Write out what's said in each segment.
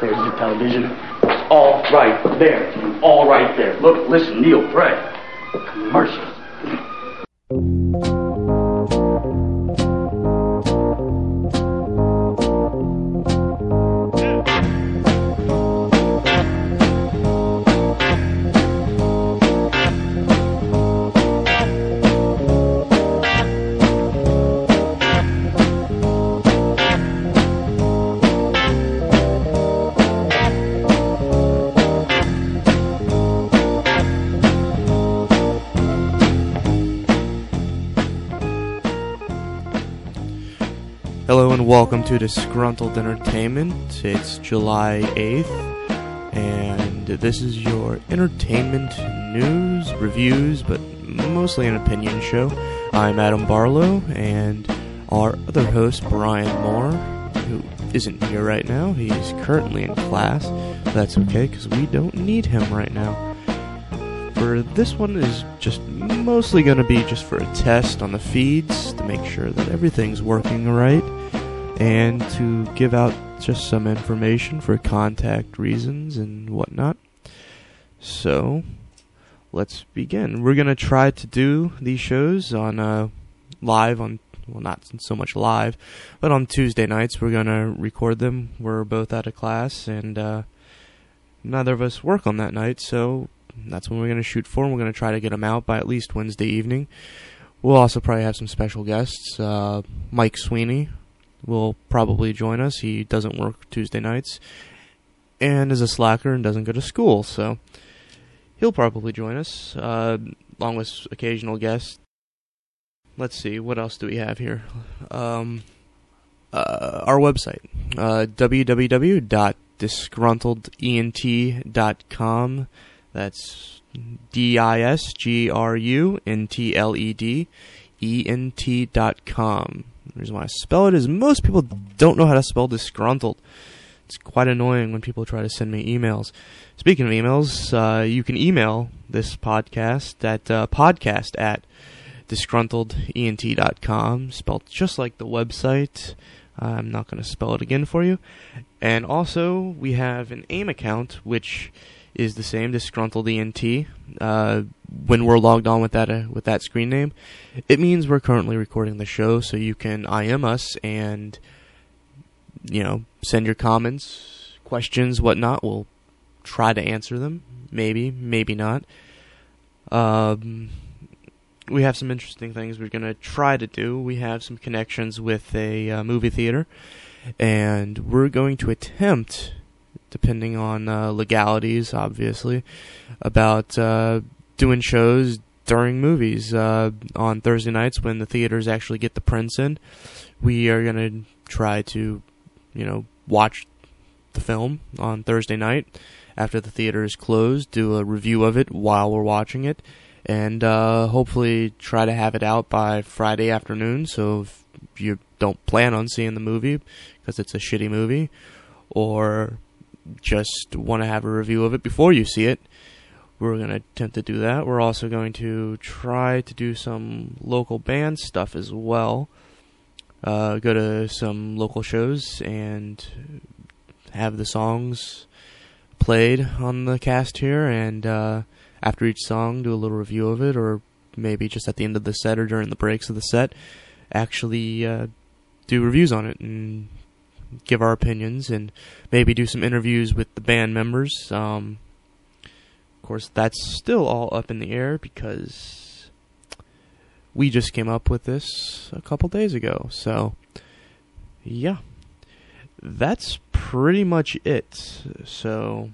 There's your television. All right there. All right there. Look, listen, Neil, pray. Commercials. Welcome to Disgruntled Entertainment. It's July 8th, and this is your entertainment news, reviews, but mostly an opinion show. I'm Adam Barlow, and our other host, Bryan Moore, who isn't here right now. He's currently in class. That's okay, because we don't need him right now. For this one is just mostly going to be just for a test on the feeds to make sure that everything's working right and to give out just some information for contact reasons and whatnot. So, let's begin. We're gonna try to do these shows on uh, live on well, not so much live, but on Tuesday nights we're gonna record them. We're both out of class, and uh, neither of us work on that night, so that's when we're gonna shoot for. We're gonna try to get them out by at least Wednesday evening. We'll also probably have some special guests. Uh, Mike Sweeney will probably join us. He doesn't work Tuesday nights and is a slacker and doesn't go to school, so he'll probably join us, uh, along with occasional guests. Let's see, what else do we have here? Um, uh, our website, uh, www.disgruntledent.com. That's D I S G R U N T L E D E N T dot com. The reason why I spell it is most people don't know how to spell disgruntled. It's quite annoying when people try to send me emails. Speaking of emails, uh, you can email this podcast at uh, podcast at disgruntledent.com, spelled just like the website. I'm not going to spell it again for you. And also, we have an AIM account, which is the same, disgruntled ENT. Uh, when we're logged on with that uh, with that screen name, it means we're currently recording the show. So you can IM us and you know send your comments, questions, whatnot. We'll try to answer them. Maybe, maybe not. Um, we have some interesting things we're going to try to do. We have some connections with a uh, movie theater, and we're going to attempt depending on uh, legalities, obviously, about uh, doing shows during movies uh, on Thursday nights when the theaters actually get the prints in. We are going to try to, you know, watch the film on Thursday night after the theater is closed, do a review of it while we're watching it, and uh, hopefully try to have it out by Friday afternoon. So if you don't plan on seeing the movie because it's a shitty movie, or just want to have a review of it before you see it, we're going to attempt to do that. We're also going to try to do some local band stuff as well. Uh, go to some local shows and have the songs played on the cast here, and uh, after each song, do a little review of it, or maybe just at the end of the set or during the breaks of the set, actually uh, do reviews on it and give our opinions and maybe do some interviews with the band members. Um, of course, that's still all up in the air because we just came up with this a couple days ago. So, yeah, that's pretty much it. So,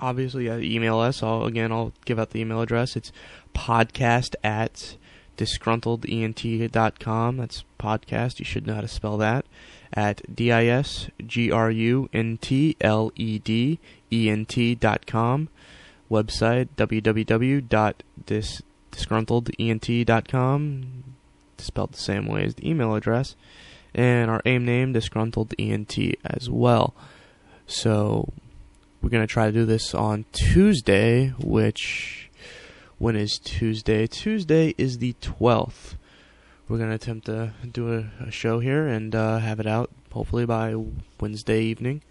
obviously, email us. I'll, again, I'll give out the email address. It's podcast at disgruntledent.com. That's podcast. You should know how to spell that. At D I S G R U N T L E D E N T dot com. Website www.disgruntledent.com. Spelled the same way as the email address. And our AIM name, Disgruntled ENT, as well. So, we're going to try to do this on Tuesday, which when is Tuesday? Tuesday is the 12th. We're going to attempt to do a, a show here and uh, have it out hopefully by Wednesday evening.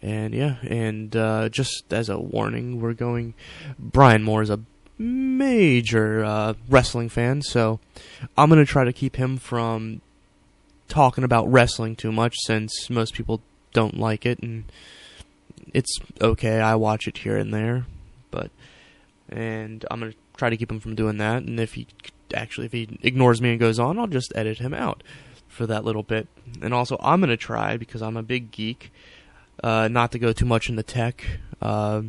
And yeah, and uh, just as a warning, we're going. Bryan Moore is a major uh, wrestling fan, so I'm gonna try to keep him from talking about wrestling too much, since most people don't like it, and it's okay. I watch it here and there, but and I'm gonna try to keep him from doing that. And if he actually if he ignores me and goes on, I'll just edit him out for that little bit. And also, I'm gonna try because I'm a big geek, uh, not to go too much into tech, uh,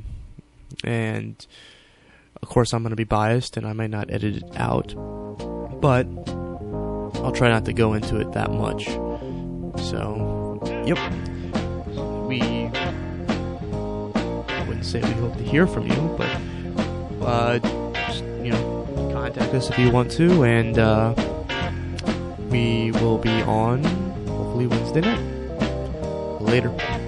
and of course I'm gonna be biased and I might not edit it out, but I'll try not to go into it that much. So, yep, we I wouldn't say we hope to hear from you, but uh, contact us if you want to, and uh, we will be on hopefully Wednesday night. Later.